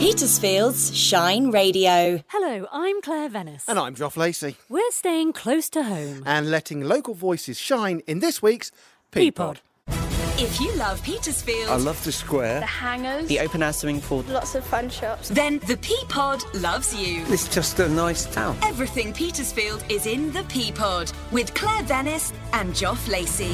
Petersfield's Shine Radio. Hello, I'm Claire Venice. And I'm Joff Lacey. We're staying close to home. And letting local voices shine in this week's P Pod. If you love Petersfield, I love the square. The hangers. The open air swimming pool. Lots of fun shops. then the P Pod loves you. It's just a nice town. Everything Petersfield is in the P Pod with Claire Venice and Joff Lacey.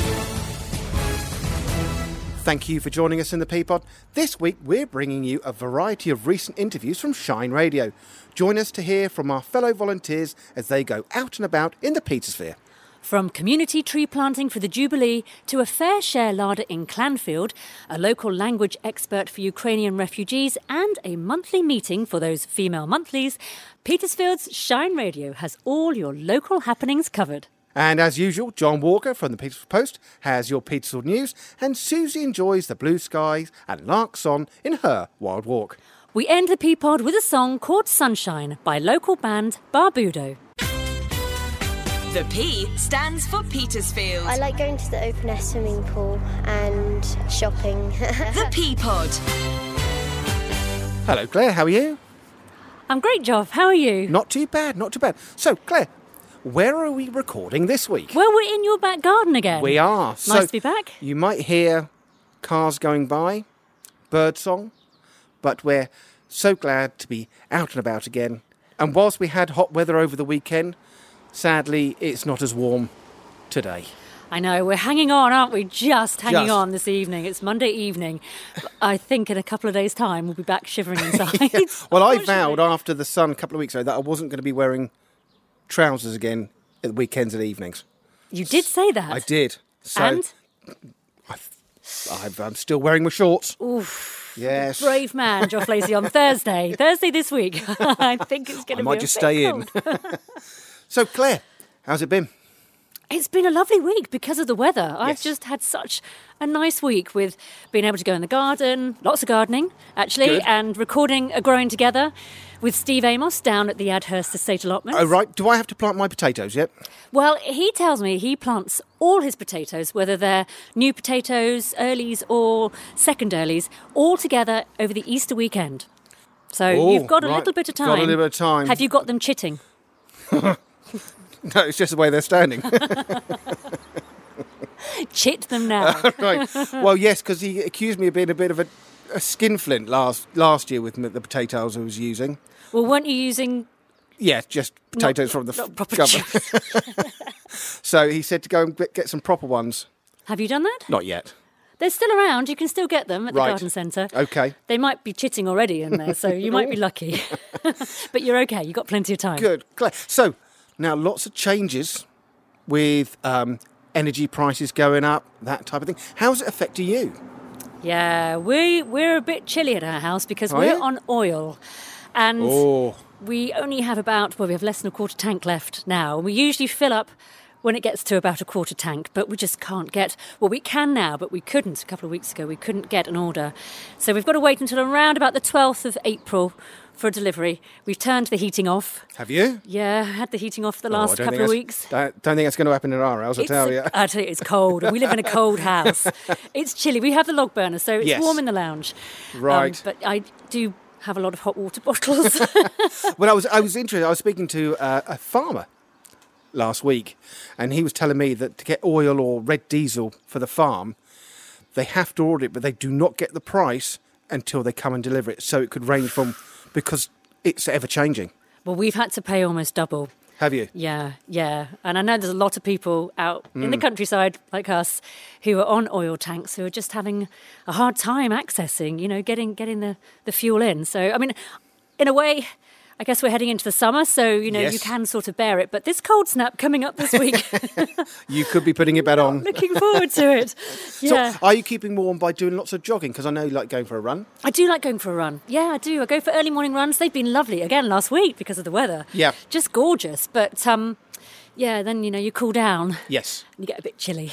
Thank you for joining us in the P Pod. This week we're bringing you a variety of recent interviews from Shine Radio. Join us to hear from our fellow volunteers as they go out and about in the Petersphere. From community tree planting for the Jubilee to a Fareshare larder in Clanfield, a local language expert for Ukrainian refugees, and a monthly meeting for those female monthlies, Petersfield's Shine Radio has all your local happenings covered. And as usual, John Walker from the Petersfield Post has your Petersfield news, and Susie enjoys the blue skies and larks on in her Wilde Walk. We end the P Pod with a song called Sunshine by local band Barbudo. The P stands for Petersfield. I like going to the open air swimming pool and shopping. the P Pod. Hello, Claire, how are you? I'm great, Joff. How are you? Not too bad, not too bad. So, Claire, where are we recording this week? Well, we're in your back garden again. We are. Nice So to be back. You might hear cars going by, bird song, but we're so glad to be out and about again. And whilst we had hot weather over the weekend, sadly it's not as warm today. I know, we're hanging on, aren't we? Just hanging Just. on this evening. It's Monday evening. I think in a couple of days' time we'll be back shivering inside. Well, I vowed after the sun a couple of weeks ago that I wasn't going to be wearing trousers again at the weekends and evenings. You did say that. I did. So and? I've, I'm still wearing my shorts. Oof. Yes. Brave man, Joff Lacey, on Thursday. Thursday this week. I think it's going to be I might just stay in. So, Claire, how's it been? It's been a lovely week because of the weather. I've just had such a nice week with being able to go in the garden, lots of gardening actually, Good. and recording a Growing Together with Steve Amos down at the Adhurst Estate Allotment. Oh, right. Do I have to plant my potatoes yet? Well, he tells me he plants all his potatoes, whether they're new potatoes, earlies, or second earlies, all together over the Easter weekend. So Oh, you've got a right. little bit of time. Got a little bit of time. Have you got them chitting? No, it's just the way they're standing. Chit them now. right. Well, yes, because he accused me of being a bit of a, a skinflint last last year with the potatoes I was using. well, weren't you using Yeah, just potatoes from the not proper. So he said to go and get- get some proper ones. Have you done that? Not yet. They're still around. You can still get them at the Right. garden centre. Okay. They might be chitting already in there, so you might be lucky. but you're okay. You've got plenty of time. Good. So now lots of changes with um, energy prices going up, that type of thing. How's it affecting you? Yeah, we we're a bit chilly at our house because Are we're you? on oil, and Oh. we only have about well, we have less than a quarter tank left now. We usually fill up when it gets to about a quarter tank, but we just can't get. Well, we can now, but we couldn't a couple of weeks ago. We couldn't get an order, so we've got to wait until around about the twelfth of April for a delivery. We've turned the heating off. Have you? Yeah, had the heating off the Oh, last don't couple of weeks. Don't, don't think it's going to happen in our house, I tell you. I tell you, it's cold. We live in a cold house. It's chilly. We have the log burner, so it's Yes. warm in the lounge. Um, Right. but I do have a lot of hot water bottles. Well, I was I was interested. I was speaking to uh, a farmer last week, and he was telling me that to get oil or red diesel for the farm, they have to order it, but they do not get the price until they come and deliver it. So it could range from because it's ever changing. well, we've had to pay almost double. Have you? Yeah, yeah. And I know there's a lot of people out in Mm. the countryside like us who are on oil tanks who are just having a hard time accessing, you know, getting getting the, the fuel in. So, I mean, in a way, I guess we're heading into the summer, so, you know, you can sort of bear it. But this cold snap coming up this week, You could be putting it back on. looking forward to it. Yeah. So, are you keeping warm by doing lots of jogging? Because I know you like going for a run. I do like going for a run. Yeah, I do. I go for early morning runs. They've been lovely again last week because of the weather. Yeah. just gorgeous. But um, yeah, then you know you cool down Yes. and you get a bit chilly.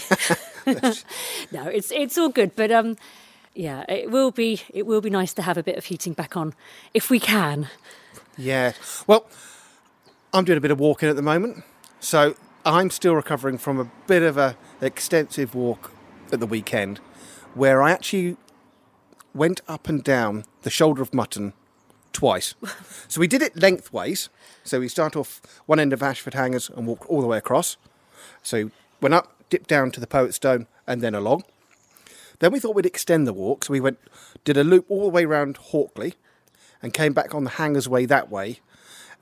no, it's it's all good. But um, yeah, it will be it will be nice to have a bit of heating back on if we can. Yeah. Well, I'm doing a bit of walking at the moment, so I'm still recovering from a bit of a extensive walk at the weekend, where I actually went up and down the shoulder of mutton twice. so we did it lengthways. So we start off one end of Ashford Hangers and walked all the way across. So went up, dipped down to the Poet Stone, and then along. Then we thought we'd extend the walk, so we went, did a loop all the way around Hawkley, and came back on the Hangers Way that way,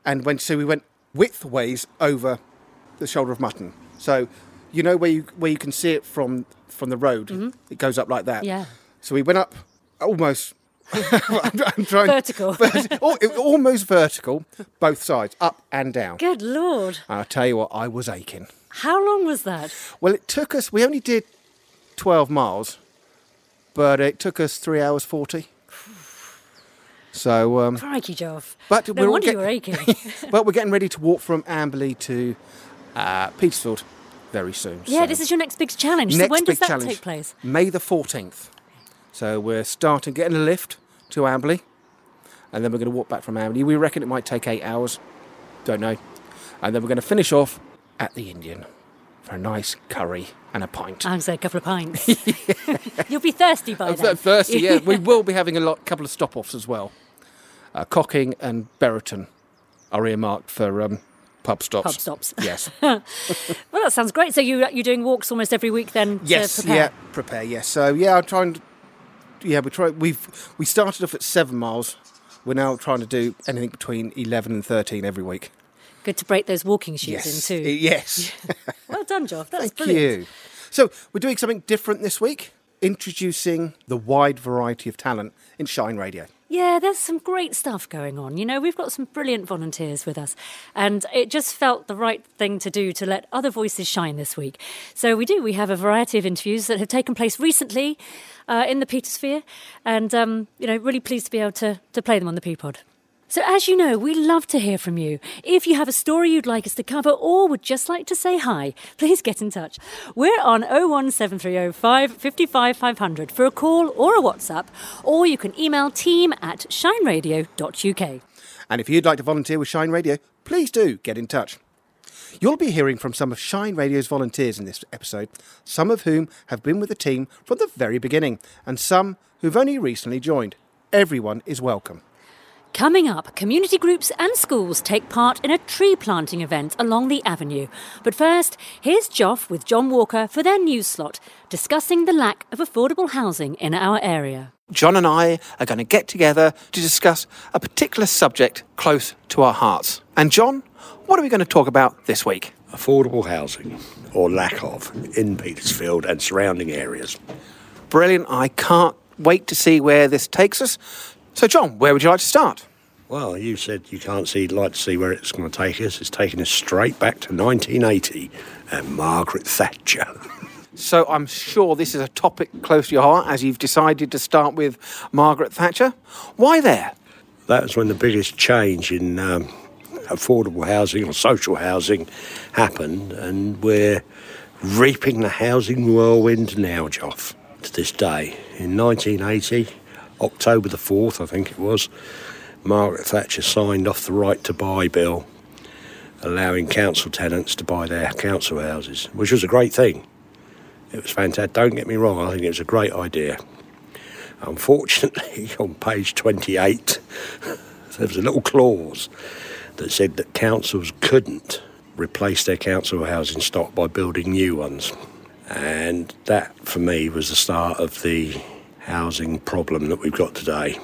and went. So we went widthways over the shoulder of mutton. So you know where you where you can see it from from the road. Mm-hmm. It goes up like that. Yeah. So we went up almost. I'm, I'm trying Vertical. Verti- al- almost vertical, both sides, up and down. Good lord. And I tell you what, I was aching. How long was that? Well, it took us. We only did twelve miles, but it took us three hours forty. So, um, Crikey. But no we're wonder get- you were aching. but we're getting ready to walk from Amberley to uh, Petersfield very soon. yeah, so- this is your next big challenge. so next when does big that challenge, take place? May the fourteenth. So we're starting getting a lift to Amberley, and then we're going to walk back from Amberley. We reckon it might take eight hours. Don't know. And then we're going to finish off at the Indian for a nice curry and a pint. I'd say a couple of pints. You'll be thirsty by Uh, then. Thirsty, yeah. we will be having a lot, couple of stop offs as well. Uh, Cocking and Buriton are earmarked for um, pub stops. Pub stops. Yes. Well, that sounds great. So you you're doing walks almost every week then yes. to prepare. Yeah. Prepare. Yes. So yeah, I'm trying. To, yeah, we try. We've we started off at seven miles. We're now trying to do anything between eleven and thirteen every week. Good to break those walking shoes Yes. in too. Yes. Well done, Joff. That's Thank brilliant. you. So we're doing something different this week. Introducing the wide variety of talent in Shine Radio. Yeah, there's some great stuff going on. You know, we've got some brilliant volunteers with us, and it just felt the right thing to do to let other voices shine this week. So we do. We have a variety of interviews that have taken place recently uh, in the Petersphere, and um, you know, really pleased to be able to to play them on the P Pod. So, as you know, we love to hear from you. If you have a story you'd like us to cover or would just like to say hi, please get in touch. We're on 01730 555 500 for a call or a WhatsApp, or you can email team at shineradio.uk. And if you'd like to volunteer with Shine Radio, please do get in touch. You'll be hearing from some of Shine Radio's volunteers in this episode, some of whom have been with the team from the very beginning, and some who've only recently joined. Everyone is welcome. Coming up, community groups and schools take part in a tree planting event along the avenue. But first, here's Joff with John Walker for their news slot, discussing the lack of affordable housing in our area. John and I are going to get together to discuss a particular subject close to our hearts. And John, what are we going to talk about this week? affordable housing, or lack of, in Petersfield and surrounding areas. Brilliant. I can't wait to see where this takes us. So, John, where would you like to start? Well, you said you can't see, like to see where it's going to take us. It's taking us straight back to 1980 and Margaret Thatcher. So, I'm sure this is a topic close to your heart as you've decided to start with Margaret Thatcher. Why there? That was when the biggest change in um, affordable housing or social housing happened, and we're reaping the housing whirlwind now, Joff, to this day. In 1980, October the 4th, I think it was, Margaret Thatcher signed off the right to buy bill, allowing council tenants to buy their council houses, which was a great thing. It was fantastic. Don't get me wrong, I think it was a great idea. Unfortunately, on page 28, there was a little clause that said that councils couldn't replace their council housing stock by building new ones. And that, for me, was the start of the housing problem that we've got today.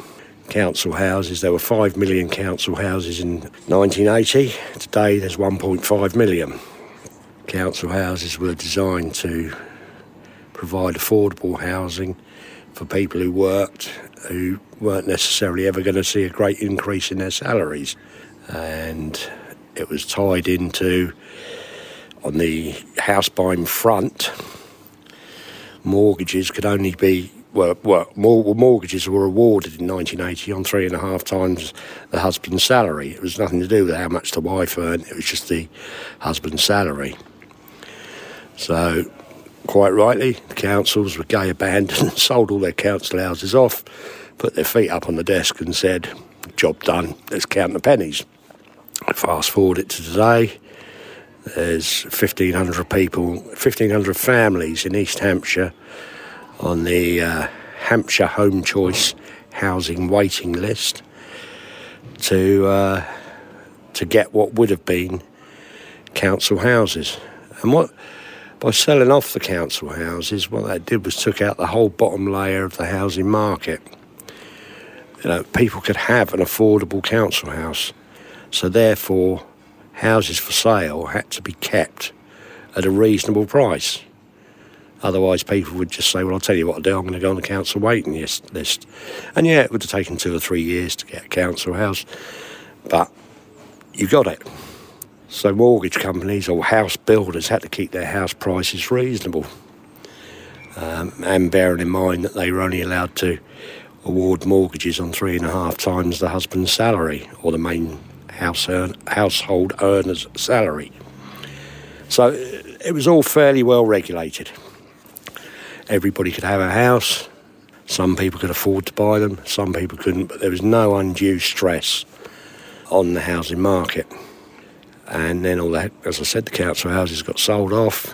Council houses, there were 5 million council houses in 1980. Today, there's 1.5 million. Council houses were designed to provide affordable housing for people who worked, who weren't necessarily ever going to see a great increase in their salaries. And it was tied into, on the house buying front, mortgages could only be, well mor- mortgages were awarded in 1980 on three and a half times the husband's salary. It was nothing to do with how much the wife earned, it was just the husband's salary. So quite rightly, the councils were gay abandoned, sold all their council houses off, put their feet up on the desk and said, job done, let's count the pennies. Fast forward it to today, there's 1,500 people, 1,500 families in East Hampshire on the uh, Hampshire Home Choice Housing Waiting List. to uh, to get what would have been council houses. And what by selling off the council houses, what that did was took out the whole bottom layer of the housing market. You know, people could have an affordable council house, so therefore, houses for sale had to be kept at a reasonable price. Otherwise, people would just say, Well, I'll tell you what I'll do, I'm going to go on the council waiting list. And yeah, it would have taken two or three years to get a council house, but you got it. So, mortgage companies or house builders had to keep their house prices reasonable. Um, and bearing in mind that they were only allowed to award mortgages on three and a half times the husband's salary or the main house earn, household earner's salary. So it was all fairly well regulated. Everybody could have a house. Some people could afford to buy them, some people couldn't, but there was no undue stress on the housing market. And then all that, as I said, the council houses got sold off.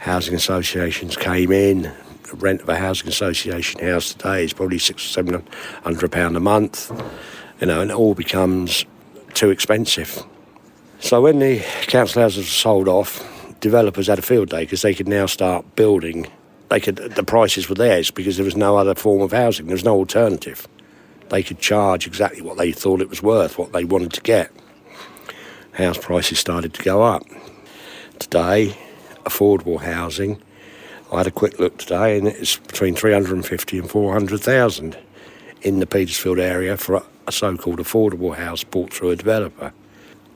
Housing associations came in. The rent of a housing association house today is probably six or seven hundred pound a month. You know, and it all becomes too expensive. So when the council houses were sold off, developers had a field day because they could now start building. They could the prices were theirs because there was no other form of housing. There was no alternative. They could charge exactly what they thought it was worth, what they wanted to get. House prices started to go up. Today, affordable housing. I had a quick look today, and it's between 350 and 400,000 in the Petersfield area for a so-called affordable house bought through a developer.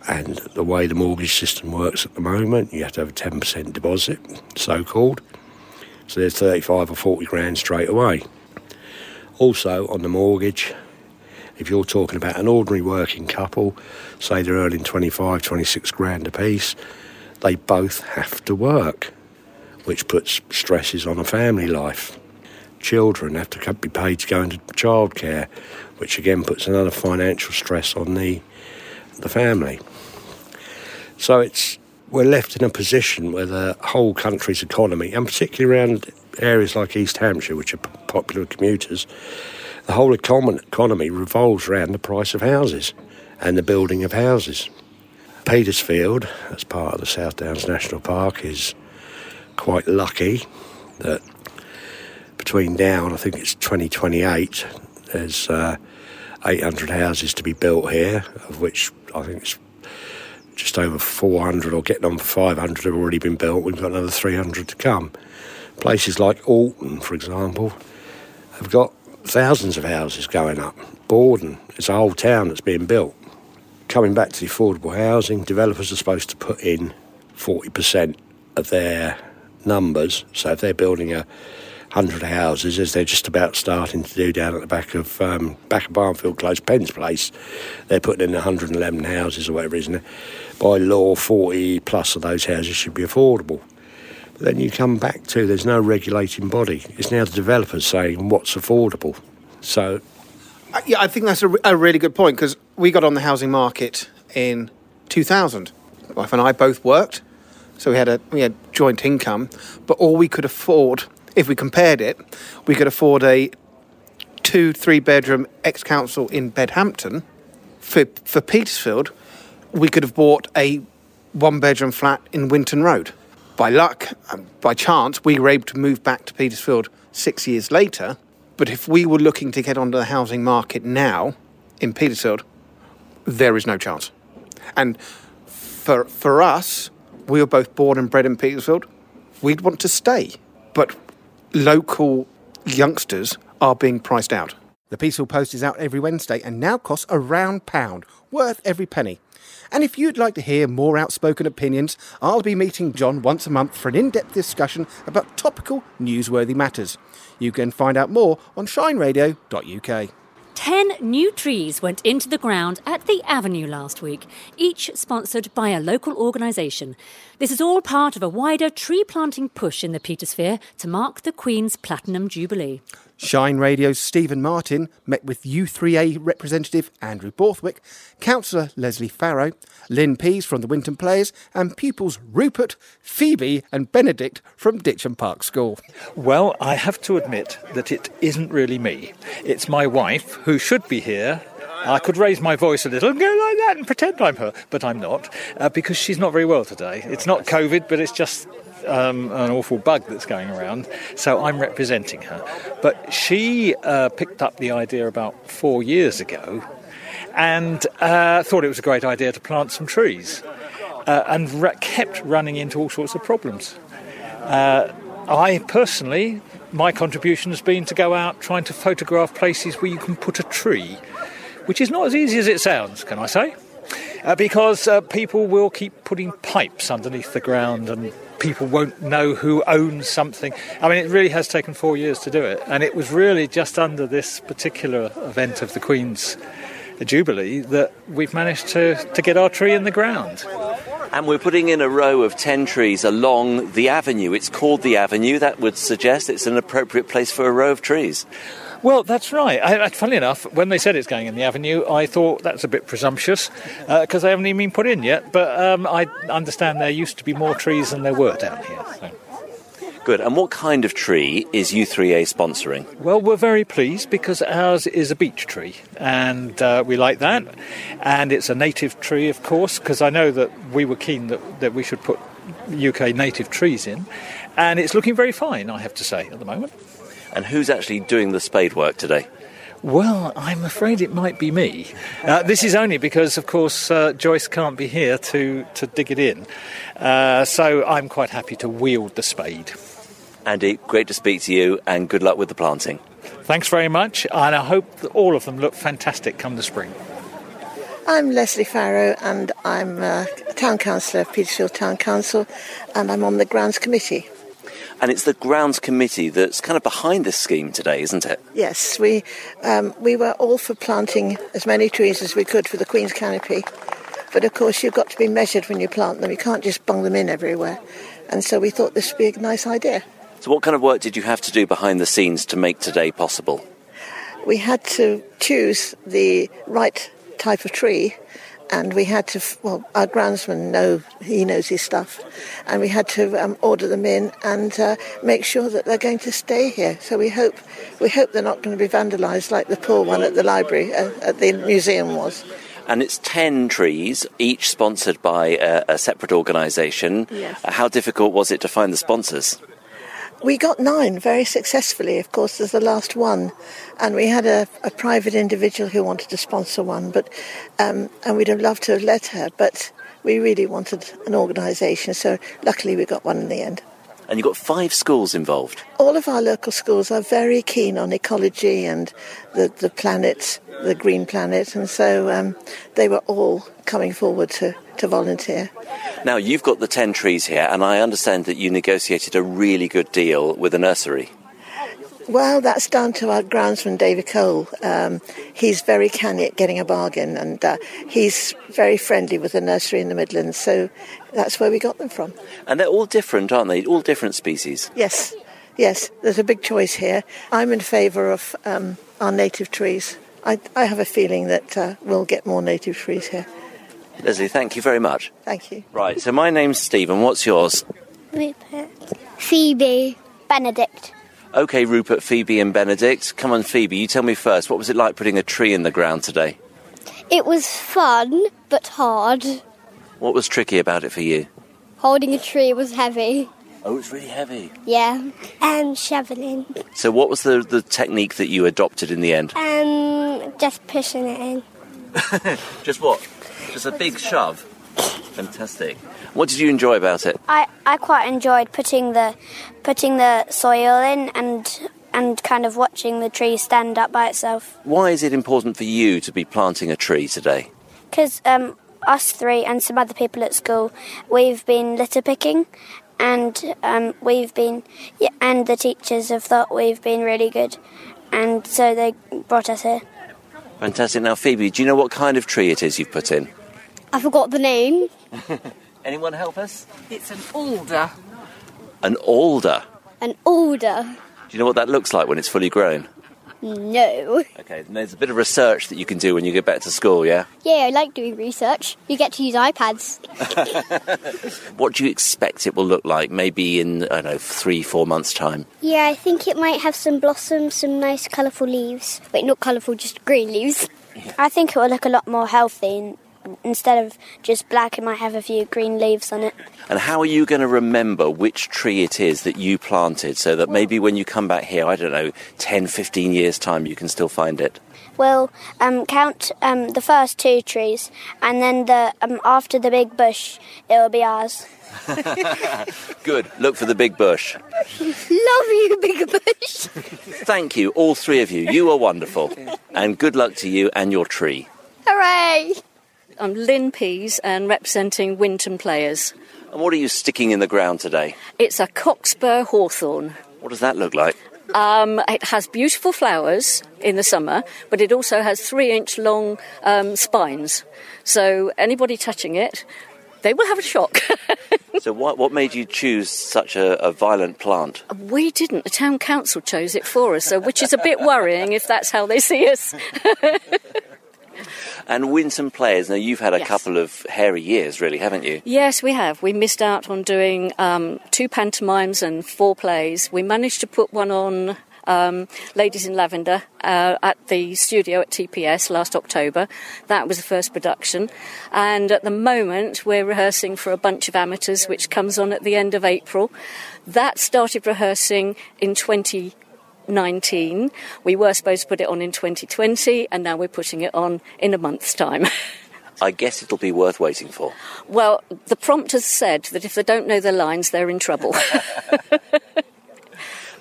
And the way the mortgage system works at the moment, you have to have a 10% deposit, so-called. So there's 35 or 40 grand straight away. Also, on the mortgage, if you're talking about an ordinary working couple, say they're earning 25, 26 grand apiece, they both have to work, which puts stresses on a family life. Children have to be paid to go into childcare, which again puts another financial stress on the the family. So it's we're left in a position where the whole country's economy, and particularly around areas like East Hampshire, which are popular with commuters, the whole economy revolves around the price of houses and the building of houses. Petersfield, as part of the South Downs National Park, is quite lucky that between now and I think it's 2028, there's uh, 800 houses to be built here, of which I think it's just over 400 or getting on for 500 have already been built. We've got another 300 to come. Places like Alton, for example, have got thousands of houses going up. Bordon, it's a whole town that's being built. Coming back to the affordable housing, developers are supposed to put in 40% of their numbers. So if they're building a hundred houses, as they're just about starting to do down at the back of um, back of Barnfield Close, Penn's Place, they're putting in 111 houses or whatever, isn't it? By law, 40 plus of those houses should be affordable. But then you come back to there's no regulating body. It's now the developers saying what's affordable. So Uh, Yeah, I think that's a, a really good point because we got on the housing market in 2000. My wife and I both worked, so we had a we had joint income, but all we could afford, if we compared it, we could afford a two three bedroom ex council in Bedhampton. For for Petersfield, we could have bought a one bedroom flat in Winton Road. By luck, um, by chance, we were able to move back to Petersfield six years later. But if we were looking to get onto the housing market now in Petersfield, there is no chance. And for for us, we were both born and bred in Petersfield. We'd want to stay, but local youngsters are being priced out. The Petersfield Post is out every Wednesday and now costs a round pound, worth every penny. And if you'd like to hear more outspoken opinions, I'll be meeting John once a month for an in depth discussion about topical, newsworthy matters. You can find out more on shineradio.uk. Ten new trees went into the ground at the Avenue last week, each sponsored by a local organisation. This is all part of a wider tree planting push in the Petersphere to mark the Queen's Platinum Jubilee. Shine Radio's Stephen Martin met with U3A representative Andrew Borthwick, Councillor Leslie Farrow, Lynn Pease from the Winton Players, and pupils Rupert, Phoebe, and Benedict from Ditcham Park School. Well, I have to admit that it isn't really me. It's my wife, who should be here, I could raise my voice a little and go like that and pretend I'm her, but I'm not uh, because she's not very well today. It's not COVID, but it's just um, an awful bug that's going around. So I'm representing her. But she uh, picked up the idea about four years ago and uh, thought it was a great idea to plant some trees uh, and re- kept running into all sorts of problems. Uh, I personally, my contribution has been to go out trying to photograph places where you can put a tree, which is not as easy as it sounds, can I say? Uh, because uh, people will keep putting pipes underneath the ground and people won't know who owns something. I mean, it really has taken four years to do it, and it was really just under this particular event of the Queen's Jubilee that we've managed to, to get our tree in the ground. And we're putting in a row of 10 trees along the avenue. It's called the avenue. That would suggest it's an appropriate place for a row of trees. Well, that's right. I, funnily enough, when they said it's going in the avenue, I thought that's a bit presumptuous because uh, they haven't even been put in yet. But um, I understand there used to be more trees than there were down here. So. Good. And what kind of tree is U3A sponsoring? Well, we're very pleased because ours is a beech tree, and uh, we like that. And it's a native tree, of course, because I know that we were keen that, that we should put UK native trees in. And it's looking very fine, I have to say, at the moment. And who's actually doing the spade work today? Well, I'm afraid it might be me. Uh, this is only because, of course, uh, Joyce can't be here to, to dig it in. Uh, so I'm quite happy to wield the spade. Andy, great to speak to you and good luck with the planting. Thanks very much, and I hope that all of them look fantastic come the spring. I'm Leslie Farrow, and I'm a town councillor of Petersfield Town Council, and I'm on the grounds committee. And it's the grounds committee that's kind of behind this scheme today, isn't it? Yes, we um, we were all for planting as many trees as we could for the Queen's canopy, but of course you've got to be measured when you plant them. You can't just bung them in everywhere, and so we thought this would be a nice idea. So, what kind of work did you have to do behind the scenes to make today possible? We had to choose the right type of tree, and we had to, well, our groundsman know, he knows his stuff, and we had to um, order them in and uh, make sure that they're going to stay here. So we hope, we hope they're not going to be vandalised like the poor one at the library, uh, at the museum was and it's 10 trees, each sponsored by a, a separate organisation. Yes. How difficult was it to find the sponsors? We got nine very successfully, of course, as the last one. And we had a, a private individual who wanted to sponsor one, but um, and we'd have loved to have let her, but we really wanted an organisation, so luckily we got one in the end. And you've got five schools involved. All of our local schools are very keen on ecology and the, the planet, the green planet, and so um, they were all coming forward to, to volunteer. Now, you've got the 10 trees here, and I understand that you negotiated a really good deal with a nursery. Well, that's down to our groundsman, David Cole. Um, he's very canny at getting a bargain, and uh, he's very friendly with the nursery in the Midlands, so that's where we got them from. And they're all different, aren't they? All different species? Yes, yes, there's a big choice here. I'm in favour of um, our native trees. I, I, have a feeling that uh, we'll get more native trees here. Leslie, thank you very much. Thank you. Right, so my name's Stephen. What's yours? Rupert. Phoebe. Benedict. Okay, Rupert, Phoebe, and Benedict. Come on, Phoebe, you tell me first. What was it like putting a tree in the ground today? It was fun, but hard. What was tricky about it for you? Holding a tree was heavy. Oh, it's really heavy. Yeah. And shoveling. So, what was the, the technique that you adopted in the end? Um, just pushing it in. just what? Just a big shove? Fantastic. What did you enjoy about it? I, I quite enjoyed putting the putting the soil in and and kind of watching the tree stand up by itself. Why is it important for you to be planting a tree today? Because um, us three and some other people at school, we've been litter picking, and um, we've been yeah, and the teachers have thought we've been really good, and so they brought us here. Fantastic. Now, Phoebe, do you know what kind of tree it is you've put in? I forgot the name. Anyone help us? It's an alder. An alder? An alder. Do you know what that looks like when it's fully grown? No. Okay, there's a bit of research that you can do when you get back to school, yeah? Yeah, I like doing research. You get to use iPads. what do you expect it will look like maybe in, I don't know, three, four months' time? Yeah, I think it might have some blossoms, some nice colourful leaves. Wait, not colourful, just green leaves. I think it will look a lot more healthy. Instead of just black, it might have a few green leaves on it. And how are you going to remember which tree it is that you planted so that maybe when you come back here, I don't know, 10, 15 years' time, you can still find it? We'll um, count um, the first two trees, and then the um, after the big bush, it will be ours. Good. Look for the big bush. Love you, big bush. Thank you, all three of you. You are wonderful. And good luck to you and your tree. Hooray! I'm Lynn Pease and representing Winton Players. And what are you sticking in the ground today? It's a cockspur hawthorn. What does that look like? Um, it has beautiful flowers in the summer, but it also has three inch long um, spines. So anybody touching it, they will have a shock. so, what, what made you choose such a, a violent plant? we didn't. The town council chose it for us, so which is a bit worrying if that's how they see us. And Winton Players, now you've had a Yes. couple of hairy years, really, haven't you? Yes, we have. We missed out on doing um, two pantomimes and four plays. We managed to put one on. Um, Ladies in Lavender uh, at the studio at TPS last October. That was the first production. And at the moment, we're rehearsing for a bunch of amateurs, which comes on at the end of April. That started rehearsing in 2019. We were supposed to put it on in 2020, and now we're putting it on in a month's time. I guess it'll be worth waiting for. Well, the prompters said that if they don't know their lines, they're in trouble.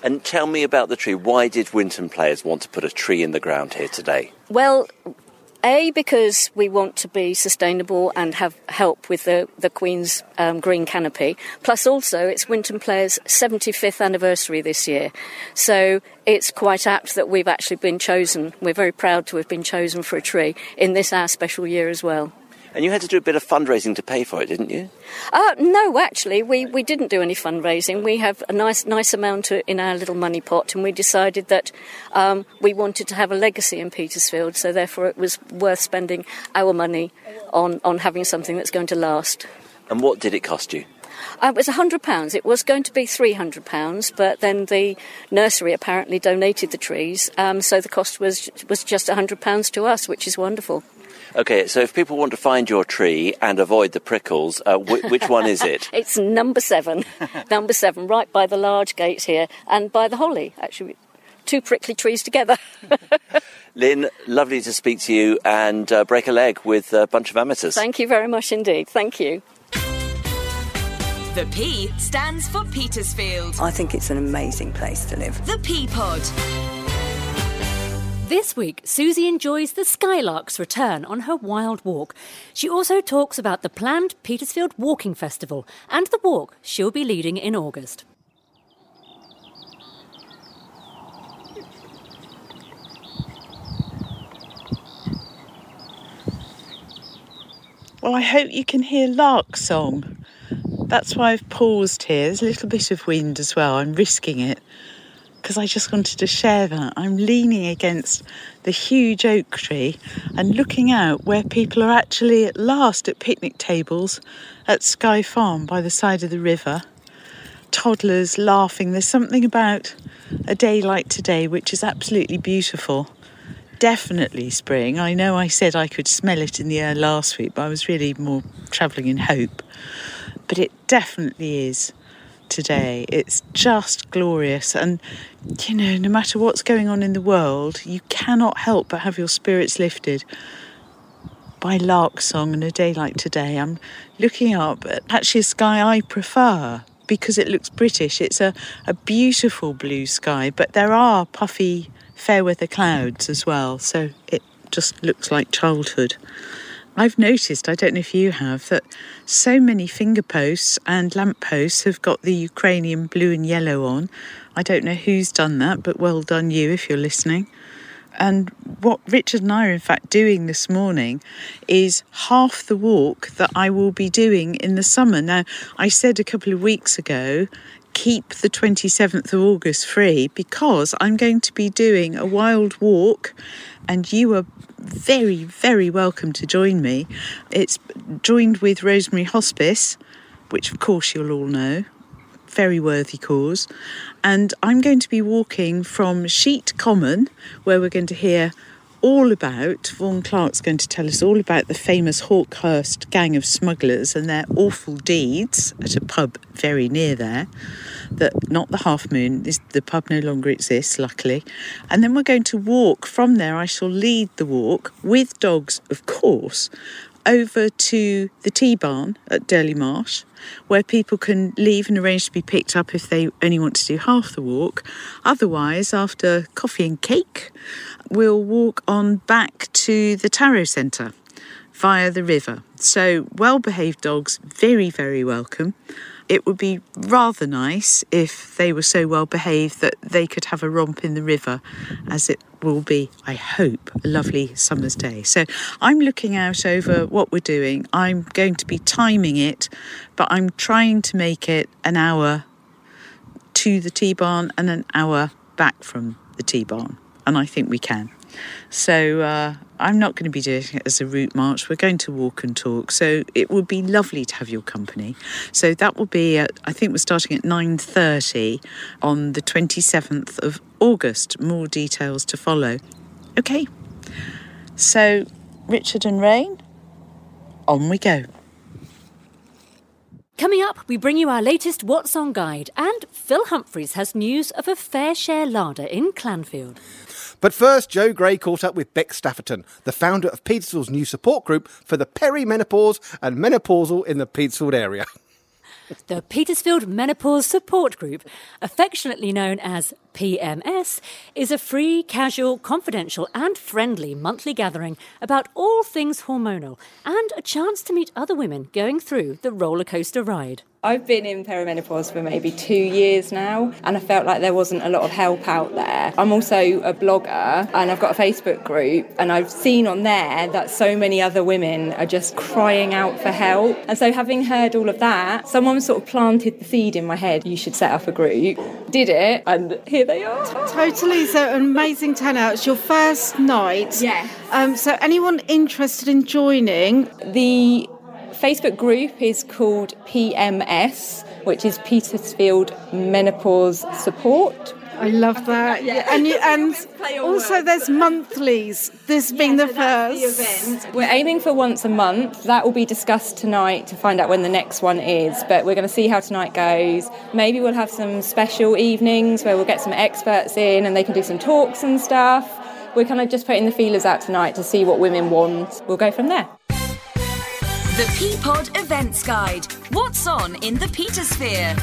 And tell me about the tree. Why did Winton Players want to put a tree in the ground here today? well, A, because we want to be sustainable and have help with the, the Queen's um, green canopy. Plus, also, it's Winton Players' 75th anniversary this year. So it's quite apt that we've actually been chosen. We're very proud to have been chosen for a tree in this our special year as well. And you had to do a bit of fundraising to pay for it, didn't you? Uh, no, actually, we, we didn't do any fundraising. We have a nice nice amount in our little money pot, and we decided that um, we wanted to have a legacy in Petersfield, so therefore it was worth spending our money on, on having something that's going to last. And what did it cost you? Uh, it was £100. It was going to be £300, but then the nursery apparently donated the trees, um, so the cost was, was just £100 to us, which is wonderful. Okay, so if people want to find your tree and avoid the prickles, uh, wh- which one is it? It's number seven, number seven, right by the large gate here, and by the holly. Actually, two prickly trees together. Lynn, lovely to speak to you and uh, break a leg with a bunch of amateurs. Thank you very much indeed. Thank you. The P stands for Petersfield. I think it's an amazing place to live. The P Pod. This week, Susie enjoys the Skylark's return on her Wilde Walk. She also talks about the planned Petersfield Walking Festival and the walk she'll be leading in August. Well, I hope you can hear lark song. That's why I've paused here. There's a little bit of wind as well. I'm risking it because I just wanted to share that. I'm leaning against the huge oak tree and looking out where people are actually at last at picnic tables at Sky Farm by the side of the river. Toddlers laughing. There's something about a day like today which is absolutely beautiful definitely spring. I know I said I could smell it in the air last week, but I was really more travelling in hope. But it definitely is today. It's just glorious. And, you know, no matter what's going on in the world, you cannot help but have your spirits lifted by lark song on a day like today. I'm looking up at actually a sky I prefer because it looks British. It's a, a beautiful blue sky, but there are puffy fair weather clouds as well, so it just looks like childhood. I've noticed, I don't know if you have, that so many finger posts and lamp posts have got the Ukrainian blue and yellow on. I don't know who's done that, but well done you if you're listening. And what Richard and I are in fact doing this morning is half the walk that I will be doing in the summer. Now, I said a couple of weeks ago, keep the 27th of August free because I'm going to be doing a Wilde Walk and you are very, very welcome to join me. It's joined with Rosemary Hospice, which of course you'll all know, very worthy cause. And I'm going to be walking from Sheet Common, where we're going to hear all about, Vaughan Clark's going to tell us all about the famous Hawkhurst gang of smugglers and their awful deeds at a pub very near there. That not the Half Moon, this, the pub no longer exists, luckily. And then we're going to walk from there. I shall lead the walk with dogs, of course, over to the tea barn at Durley Marsh, where people can leave and arrange to be picked up if they only want to do half the walk. Otherwise, after coffee and cake, we'll walk on back to the Taro Centre via the river. So, well behaved dogs, very, very welcome. It would be rather nice if they were so well behaved that they could have a romp in the river, as it will be, I hope, a lovely summer's day. So I'm looking out over what we're doing. I'm going to be timing it, but I'm trying to make it an hour to the tea barn and an hour back from the tea barn. And I think we can. So uh, I'm not going to be doing it as a route march. We're going to walk and talk. So it would be lovely to have your company. So that will be, at, I think we're starting at 9.30 on the 27th of August. More details to follow. Okay. So Richard and Rain, on we go. Coming up, we bring you our latest What's On guide, and Phil Humphreys has news of a Fareshare larder in Clanfield. But first, Joe Gray caught up with Beck Stafferton, the founder of Petersfield's new support group for the perimenopause and menopausal in the Petersfield area. The Petersfield Menopause Support Group, affectionately known as PMS, is a free, casual, confidential, and friendly monthly gathering about all things hormonal and a chance to meet other women going through the roller coaster ride. I've been in perimenopause for maybe two years now, and I felt like there wasn't a lot of help out there. I'm also a blogger, and I've got a Facebook group, and I've seen on there that so many other women are just crying out for help. And so, having heard all of that, someone sort of planted the seed in my head you should set up a group. Did it, and here they are. Totally. So, an amazing turnout. It's your first night. Yeah. Um, so, anyone interested in joining? The Facebook group is called PMS, which is Petersfield Menopause Support. I love that. Yeah, and you, and also there's monthlies. This being the first. We're aiming for once a month. That will be discussed tonight to find out when the next one is. But we're going to see how tonight goes. Maybe we'll have some special evenings where we'll get some experts in and they can do some talks and stuff. We're kind of just putting the feelers out tonight to see what women want. We'll go from there. The P Pod Events Guide. What's on in the Petersphere?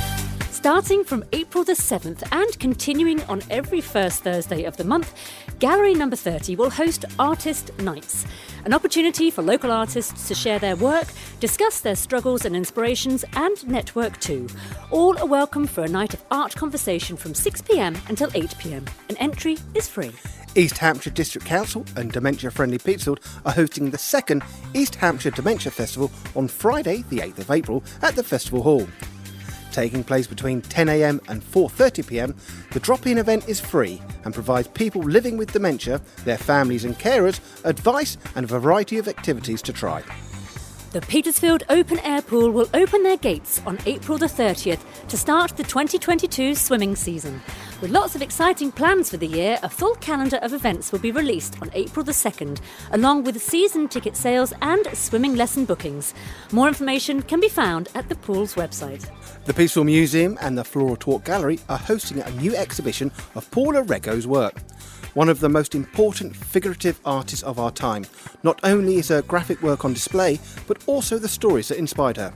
Starting from April the 7th and continuing on every first Thursday of the month, Gallery Number 30 will host Artist Nights, an opportunity for local artists to share their work, discuss their struggles and inspirations, and network too. All are welcome for a night of art conversation from 6pm until 8pm. An entry is free. East Hampshire District Council and Dementia Friendly Petersfield are hosting the second East Hampshire Dementia Festival on Friday, the 8th of April, at the Festival Hall. Taking place between 10am and 4.30pm, the drop-in event is free and provides people living with dementia, their families and carers, advice and a variety of activities to try. The Petersfield Open Air Pool will open their gates on April the 30th to start the 2022 swimming season. With lots of exciting plans for the year, a full calendar of events will be released on April the 2nd, along with season ticket sales and swimming lesson bookings. More information can be found at the pool's website. The Petersfield Museum and the Flora Twort Gallery are hosting a new exhibition of Paula Rego's work. One of the most important figurative artists of our time. Not only is her graphic work on display, but also the stories that inspired her.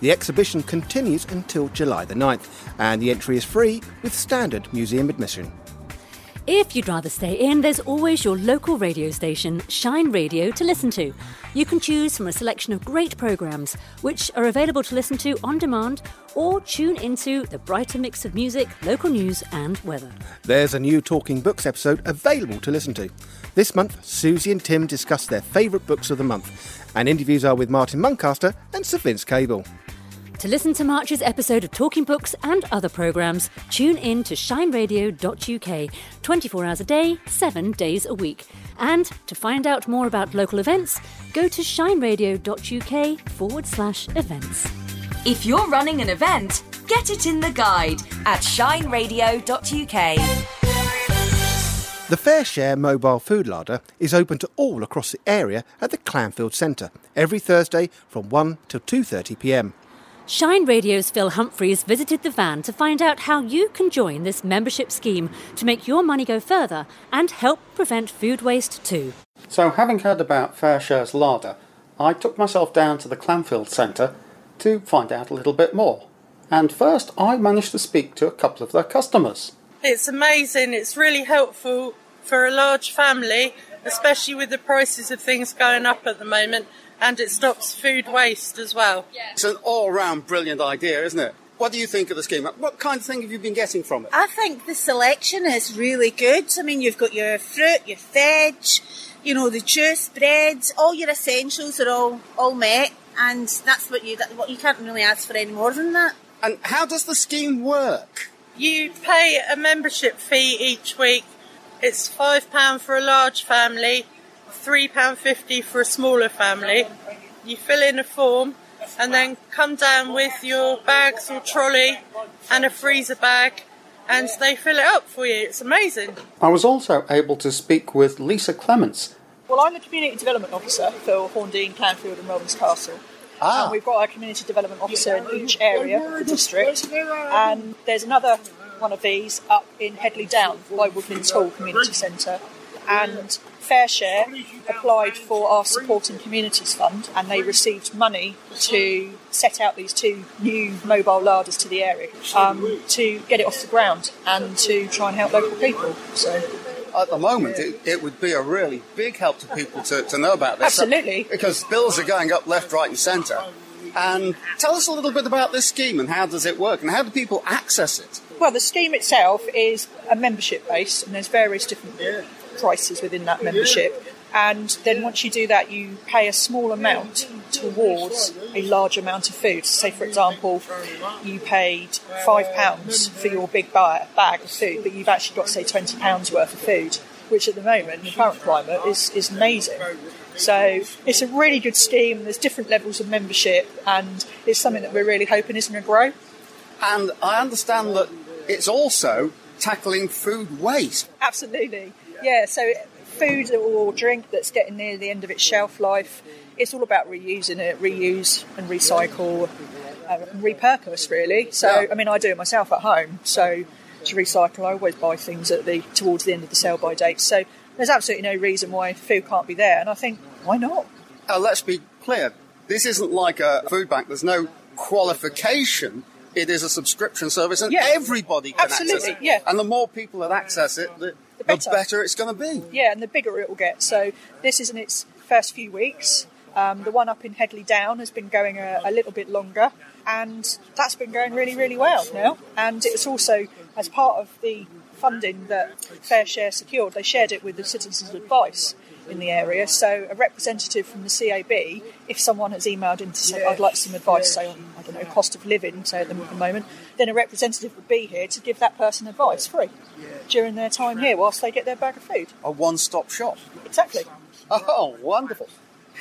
The exhibition continues until July the 9th, and the entry is free with standard museum admission. If you'd rather stay in, there's always your local radio station, Shine Radio, to listen to. You can choose from a selection of great programmes, which are available to listen to on demand, or tune into the brighter mix of music, local news, and weather. There's a new Talking Books episode available to listen to. This month, Susie and Tim discuss their favourite books of the month, and interviews are with Martin Muncaster and Sir Vince Cable. To listen to March's episode of Talking Books and other programmes, tune in to shineradio.uk 24 hours a day, 7 days a week. And to find out more about local events, go to shineradio.uk forward slash events. If you're running an event, get it in the guide at shineradio.uk. The Fareshare mobile food larder is open to all across the area at the Clanfield Centre every Thursday from 1 till 2:30 p.m. Shine Radio's Phil Humphreys visited the van to find out how you can join this membership scheme to make your money go further and help prevent food waste too. So, having heard about Fareshare's larder, I took myself down to the Clanfield Centre to find out a little bit more. And first, I managed to speak to a couple of their customers. It's amazing. It's really helpful for a large family, especially with the prices of things going up at the moment, and it stops food waste as well. It's an all round brilliant idea, isn't it? What do you think of the scheme? What kind of thing have you been getting from it? I think the selection is really good. I mean, you've got your fruit, your veg, you know, the juice, breads, all your essentials are all all met, and that's what you that, what you can't really ask for any more than that. And how does the scheme work? You pay a membership fee each week. It's five pound for a large family, three pound fifty for a smaller family. You fill in a form and then come down with your bags or trolley and a freezer bag and they fill it up for you. It's amazing. I was also able to speak with Lisa Clements. Well, I'm the Community Development Officer for Horndean, Clanfield, and Rowlands Castle. Ah. And we've got our Community Development Officer in each area of the district. And there's another one of these up in Headley Down by Woodlands Hall Community Centre. And Fareshare applied for our Supporting Communities Fund and they received money to set out these two new mobile larders to the area um, to get it off the ground and to try and help local people. So At the moment, it, it would be a really big help to people to, to know about this. Absolutely. Because bills are going up left, right, and centre. And tell us a little bit about this scheme and how does it work and how do people access it? Well, the scheme itself is a membership base, and there's various different prices within that membership. And then once you do that, you pay a small amount towards a large amount of food. Say, for example, you paid five pounds for your big bag of food, but you've actually got, say, twenty pounds worth of food, which at the moment, in the current climate, is, is amazing. So it's a really good scheme. There's different levels of membership, and it's something that we're really hoping is going to grow. And I understand that it's also tackling food waste. Absolutely. Yeah, so food or drink that's getting near the end of its shelf life, it's all about reusing it, reuse and recycle, uh, and repurpose really. So, I mean, I do it myself at home. So, to recycle, I always buy things at the towards the end of the sell by date. So, there's absolutely no reason why food can't be there. And I think, why not? Uh, let's be clear this isn't like a food bank, there's no qualification. It is a subscription service, and Yeah. everybody can access Absolutely, it. yeah. And the more people that access it, the, the better. it's going to be. Yeah, and the bigger it will get. So this is in its first few weeks. Um, the one up in Headley Down has been going a, a little bit longer, and that's been going really, really well now. And it's also as part of the funding that Fareshare secured, they shared it with the Citizens' Advice in the area. So a representative from the CAB, if someone has emailed in to say, I'd like some advice, say on, I don't know, cost of living, say at the, the moment, then a representative would be here to give that person advice free during their time here whilst they get their bag of food. A one stop shop. Exactly. Oh, wonderful.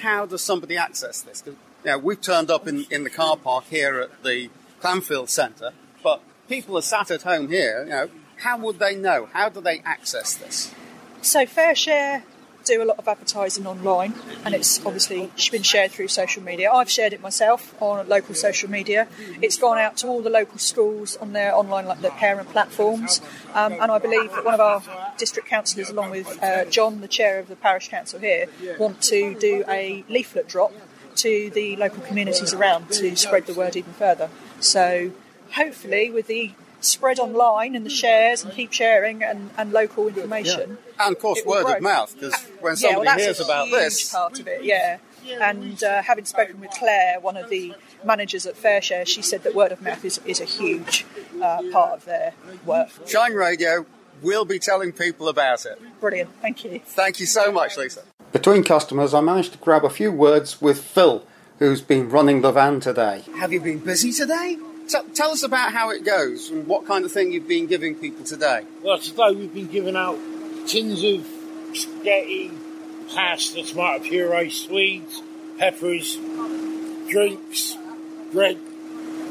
How does somebody access this? 'Cause, you know, we've turned up in, in the car park here at the Clanfield Centre, but people are sat at home here, you know, how would they know? How do they access this? So Fareshare do a lot of advertising online, and it's obviously been shared through social media. I've shared it myself on local social media. It's gone out to all the local schools on their online, like the parent platforms, um, and I believe that one of our district councillors, along with uh, John, the chair of the parish council here, want to do a leaflet drop to the local communities around to spread the word even further. So hopefully, with the spread online and the shares and keep sharing and, and local information. And of course, word grow. of mouth, because when Yeah, well, somebody that's hears a about huge this, part of it, yeah. And uh, having spoken with Claire, one of the managers at Fareshare, she said that word of mouth is, is a huge uh, part of their work. Shine Radio will be telling people about it. Brilliant, thank you. Thank you so much, Lisa. Between customers, I managed to grab a few words with Phil, who's been running the van today. Have you been busy today? Tell, tell us about how it goes and what kind of thing you've been giving people today. Well, today we've been giving out tins of spaghetti, pasta, tomato puree, sweets, peppers, drinks, bread,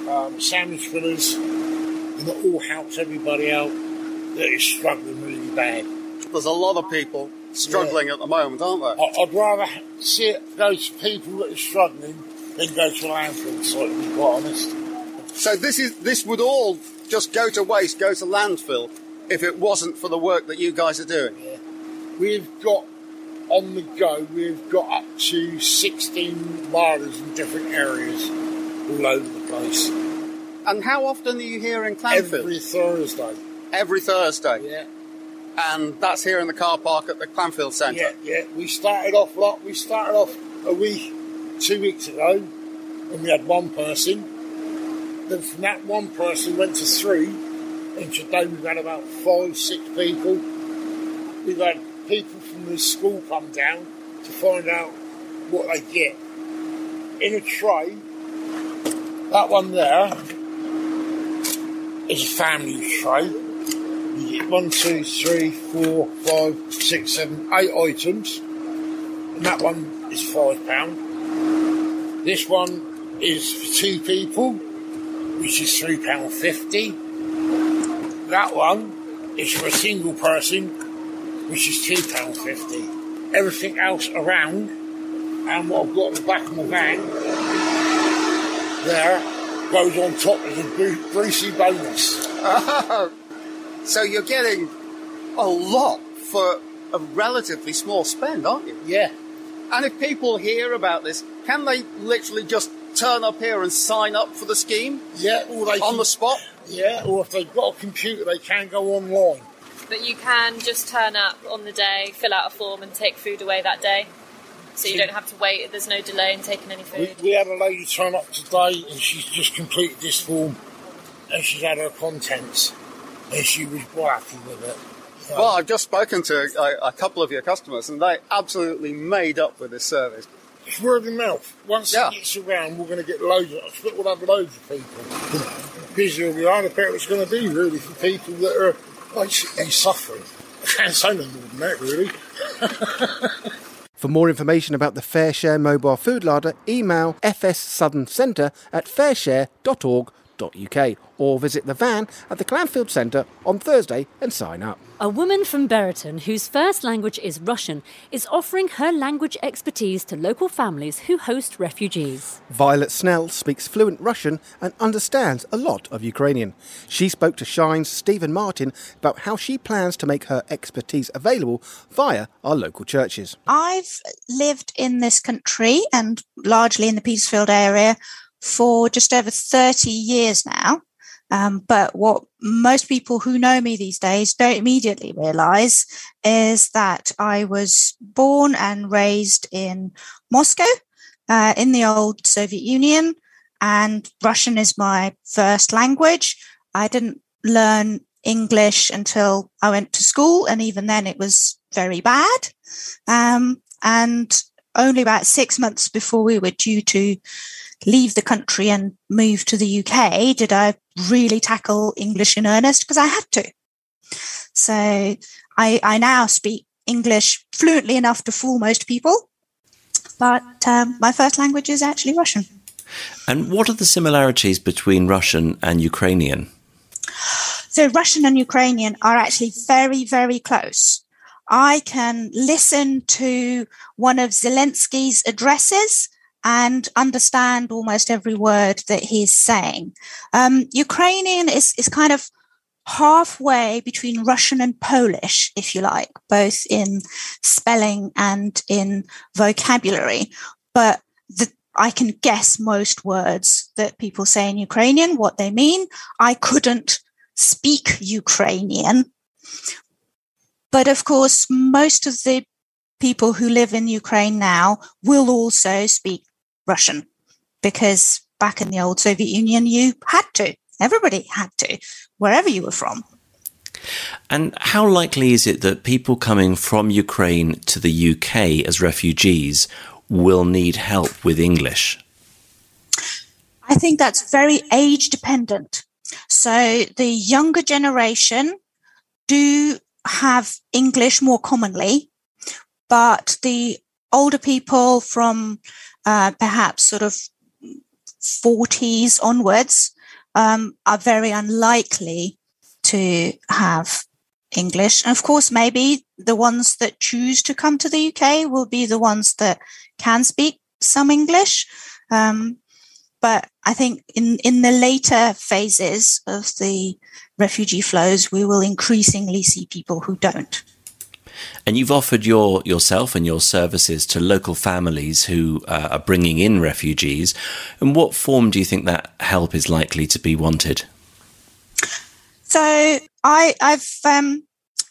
um, sandwich fillers, and that all helps everybody out that is struggling really bad. there's a lot of people struggling at the moment, aren't there? I- I'd rather see it go to people that are struggling than go to landfill site, to be quite honest. So this is this would all just go to waste, go to landfill, if it wasn't for the work that you guys are doing. We've got on the go, we've got up to 16 bars in different areas all over the place. And how often are you here in Clanfield? Every Thursday. Every Thursday. Yeah. And that's here in the car park at the Clanfield Centre. Yeah, yeah. We started off like we started off a week, two weeks ago, and we had one person. Then from that one person went to three, and today we've had about five, six people. We've had people from the school come down to find out what they get in a tray. That one there is a family tray. You get one, two, three, four, five, six, seven, eight items. And that one is five pound. This one is for two people, which is three pound fifty. That one is for a single person, which is two pound fifty. Everything else around, and what I've got in the back of my van, there goes on top as a gre- greasy bonus. so you're getting a lot for a relatively small spend, aren't you? Yeah. And if people hear about this, can they literally just turn up here and sign up for the scheme? Yeah, or they on can- the spot. Yeah, or if they've got a computer, they can go online. But you can just turn up on the day, fill out a form, and take food away that day. So you don't have to wait. There's no delay in taking any We, food. we had a lady turn up today, and she's just completed this form, and she's had her contents, and she was quite happy with it. Well, I've just spoken to a, a couple of your customers, and they absolutely made up with this service. It's word of mouth. Once it gets around, we're going to get loads. Of, I expect we'll have loads of people. Busier we are, the better it's going to be, really, for people that are basically suffering. I can't say no more than that, really. For more information about the Fareshare mobile food larder, email FS Southern Centre at fareshare.org.uk or visit the van at the Clanfield Centre on Thursday and sign up. A woman from Buriton, whose first language is Russian, is offering her language expertise to local families who host refugees. Violet Snell speaks fluent Russian and understands a lot of Ukrainian. She spoke to Shine's Stephen Martin about how she plans to make her expertise available via our local churches. I've lived in this country and largely in the Petersfield area for just over 30 years now. Um, but what most people who know me these days don't immediately realize is that I was born and raised in Moscow, uh, in the old Soviet Union, and Russian is my first language. I didn't learn English until I went to school, and even then it was very bad. Um, and only about six months before we were due to leave the country and move to the UK did I really tackle English in earnest because I had to. So I, I now speak English fluently enough to fool most people, but um, my first language is actually Russian. And what are the similarities between Russian and Ukrainian? So Russian and Ukrainian are actually very, very close. I can listen to one of Zelensky's addresses and understand almost every word that he's saying. Um, Ukrainian is, is kind of halfway between Russian and Polish, if you like, both in spelling and in vocabulary. But the, I can guess most words that people say in Ukrainian, what they mean. I couldn't speak Ukrainian. But of course, most of the people who live in Ukraine now will also speak Russian because back in the old Soviet Union, you had to. Everybody had to, wherever you were from. And how likely is it that people coming from Ukraine to the UK as refugees will need help with English? I think that's very age dependent. So the younger generation do have English more commonly, but the older people from uh, perhaps sort of 40s onwards um, are very unlikely to have English. And of course, maybe the ones that choose to come to the UK will be the ones that can speak some English. Um, but I think in, in the later phases of the refugee flows, we will increasingly see people who don't. And you've offered your yourself and your services to local families who uh, are bringing in refugees. In what form do you think that help is likely to be wanted? So I, I've um,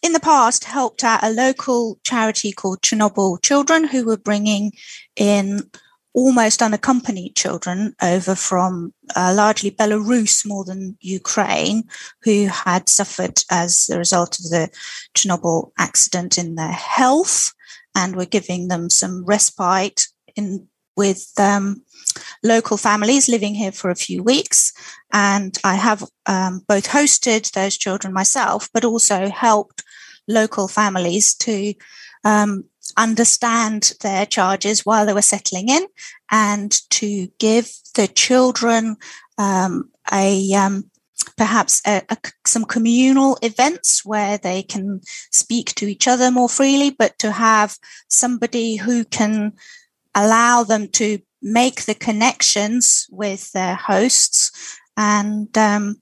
in the past helped out a local charity called Chernobyl Children, who were bringing in almost unaccompanied children over from uh, largely Belarus more than Ukraine, who had suffered as a result of the Chernobyl accident in their health, and were giving them some respite in with um, local families living here for a few weeks. And I have um, both hosted those children myself, but also helped local families to um, understand their charges while they were settling in and to give the children um, a um, perhaps a, a, some communal events where they can speak to each other more freely, but to have somebody who can allow them to make the connections with their hosts and um,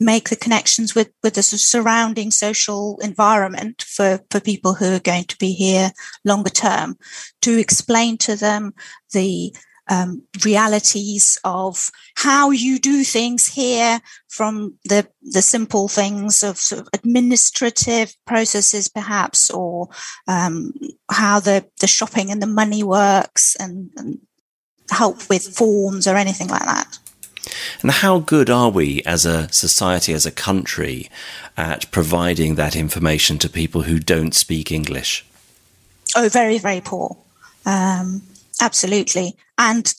make the connections with, with the surrounding social environment for, for people who are going to be here longer term, to explain to them the um, realities of how you do things here from the the simple things of, sort of administrative processes perhaps or um, how the the shopping and the money works and, and help with forms or anything like that and how good are we as a society, as a country, at providing that information to people who don't speak English? Oh, very, very poor. Um, absolutely. And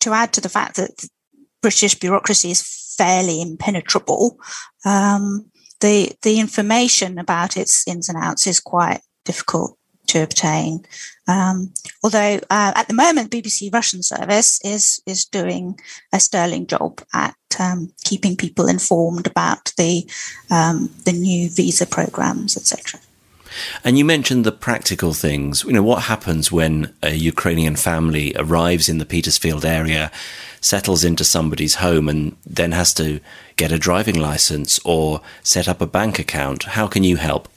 to add to the fact that British bureaucracy is fairly impenetrable, um, the the information about its ins and outs is quite difficult to obtain. Um, although uh, at the moment, BBC Russian service is is doing a sterling job at um, keeping people informed about the um, the new visa programs, etc. And you mentioned the practical things. You know, what happens when a Ukrainian family arrives in the Petersfield area, settles into somebody's home, and then has to get a driving license or set up a bank account? How can you help?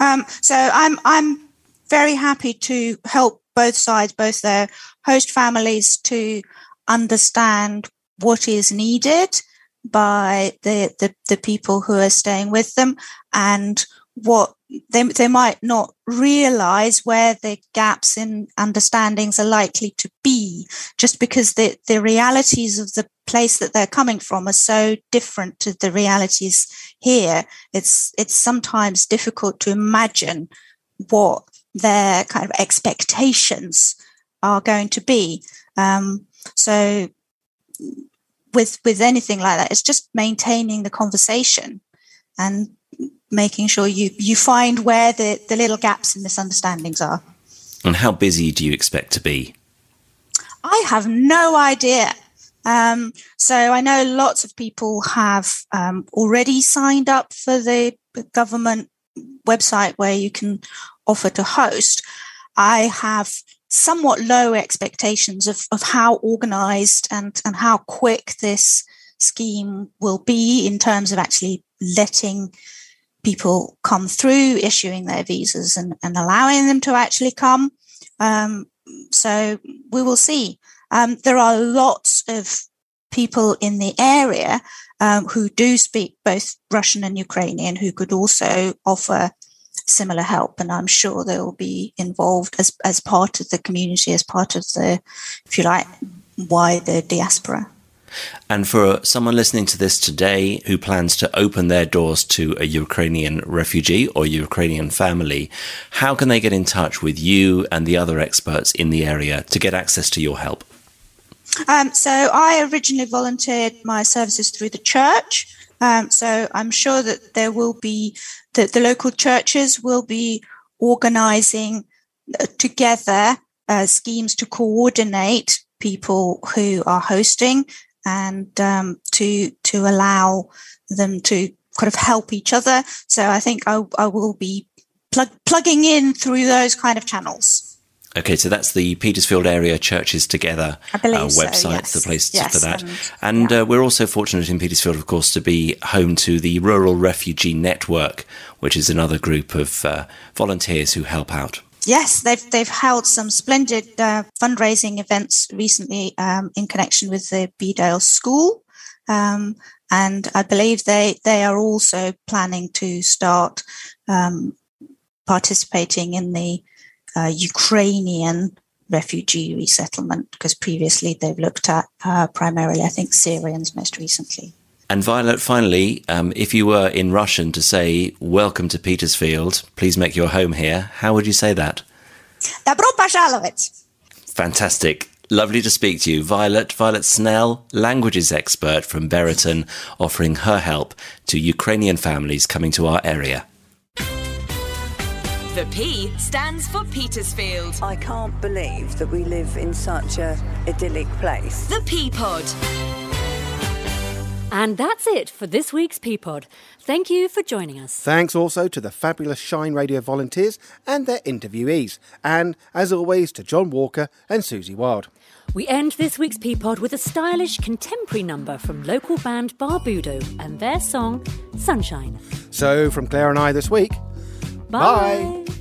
Um, so I'm I'm very happy to help both sides, both their host families, to understand what is needed by the, the, the people who are staying with them and what they, they might not realize where the gaps in understandings are likely to be just because the, the realities of the place that they're coming from are so different to the realities here. It's it's sometimes difficult to imagine what their kind of expectations are going to be. Um, so with with anything like that it's just maintaining the conversation and making sure you you find where the, the little gaps and misunderstandings are. And how busy do you expect to be? I have no idea. Um, so I know lots of people have um, already signed up for the government website where you can offer to host. I have somewhat low expectations of, of how organized and, and how quick this scheme will be in terms of actually letting people come through issuing their visas and, and allowing them to actually come. Um, so we will see. Um, there are lots of people in the area um, who do speak both Russian and Ukrainian who could also offer similar help. And I'm sure they will be involved as, as part of the community, as part of the, if you like, wider diaspora. And for someone listening to this today who plans to open their doors to a Ukrainian refugee or Ukrainian family, how can they get in touch with you and the other experts in the area to get access to your help? Um, so I originally volunteered my services through the church. Um, so I'm sure that there will be that the local churches will be organising uh, together uh, schemes to coordinate people who are hosting and um, to to allow them to kind of help each other. So I think I, I will be plug, plugging in through those kind of channels. Okay, so that's the Petersfield Area Churches Together uh, website, so, yes. the place yes, for that. And, and uh, we're also fortunate in Petersfield, of course, to be home to the Rural Refugee Network, which is another group of uh, volunteers who help out. Yes, they've they've held some splendid uh, fundraising events recently um, in connection with the Bedales School, um, and I believe they they are also planning to start um, participating in the uh, Ukrainian refugee resettlement because previously they've looked at uh, primarily, I think, Syrians most recently. And Violet, finally, um, if you were in Russian to say, Welcome to Petersfield, please make your home here, how would you say that? Добро пожаловать. Fantastic. Lovely to speak to you. Violet, Violet Snell, languages expert from Buriton, offering her help to Ukrainian families coming to our area. The P stands for Petersfield. I can't believe that we live in such a idyllic place. The P Pod. And that's it for this week's P Pod. Thank you for joining us. Thanks also to the fabulous Shine Radio volunteers and their interviewees. And, as always, to John Walker and Susie Wild. We end this week's P Pod with a stylish contemporary number from local band Barbudo and their song Sunshine. So, from Claire and I this week, Bye. bye.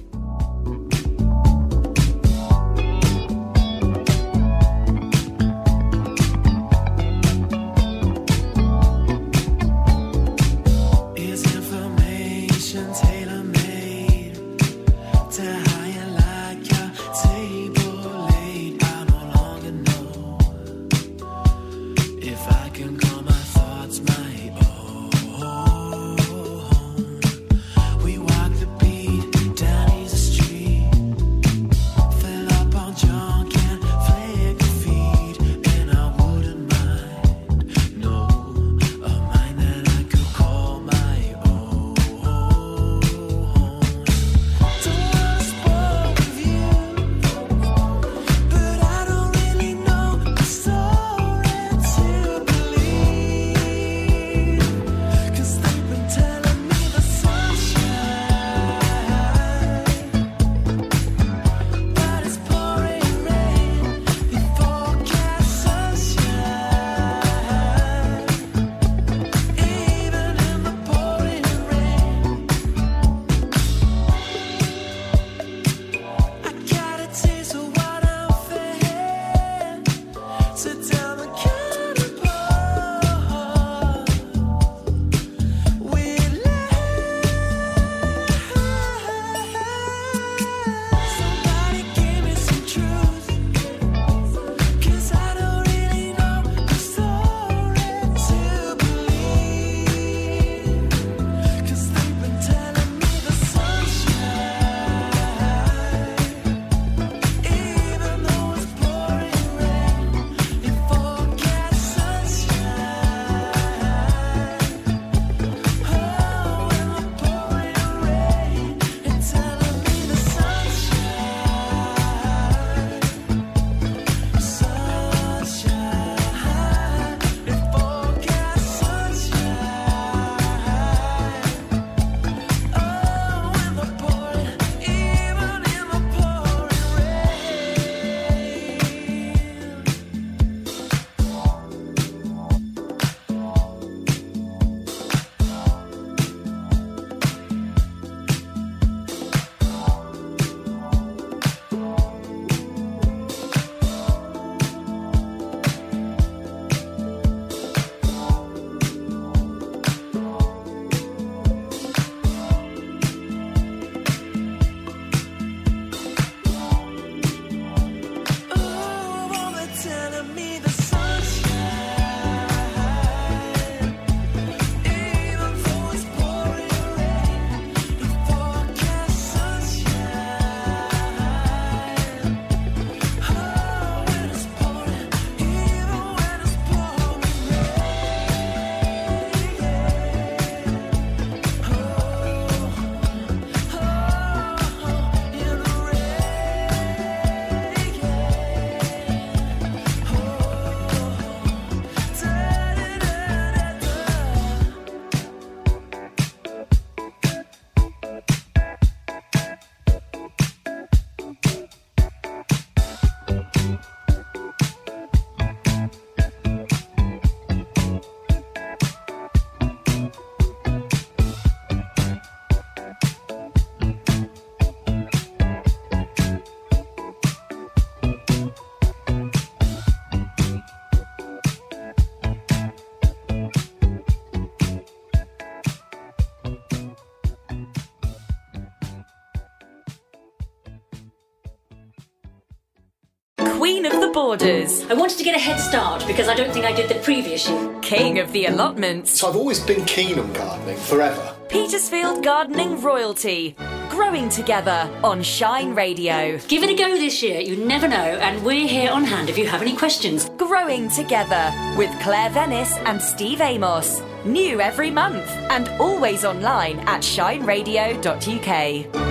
Queen of the Borders. I wanted to get a head start because I don't think I did the previous year. King of the Allotments. So I've always been keen on gardening forever. Petersfield Gardening Royalty. Growing together on Shine Radio. Give it a go this year, you never know, and we're here on hand if you have any questions. Growing Together with Claire Venice and Steve Amos. New every month and always online at shineradio.uk.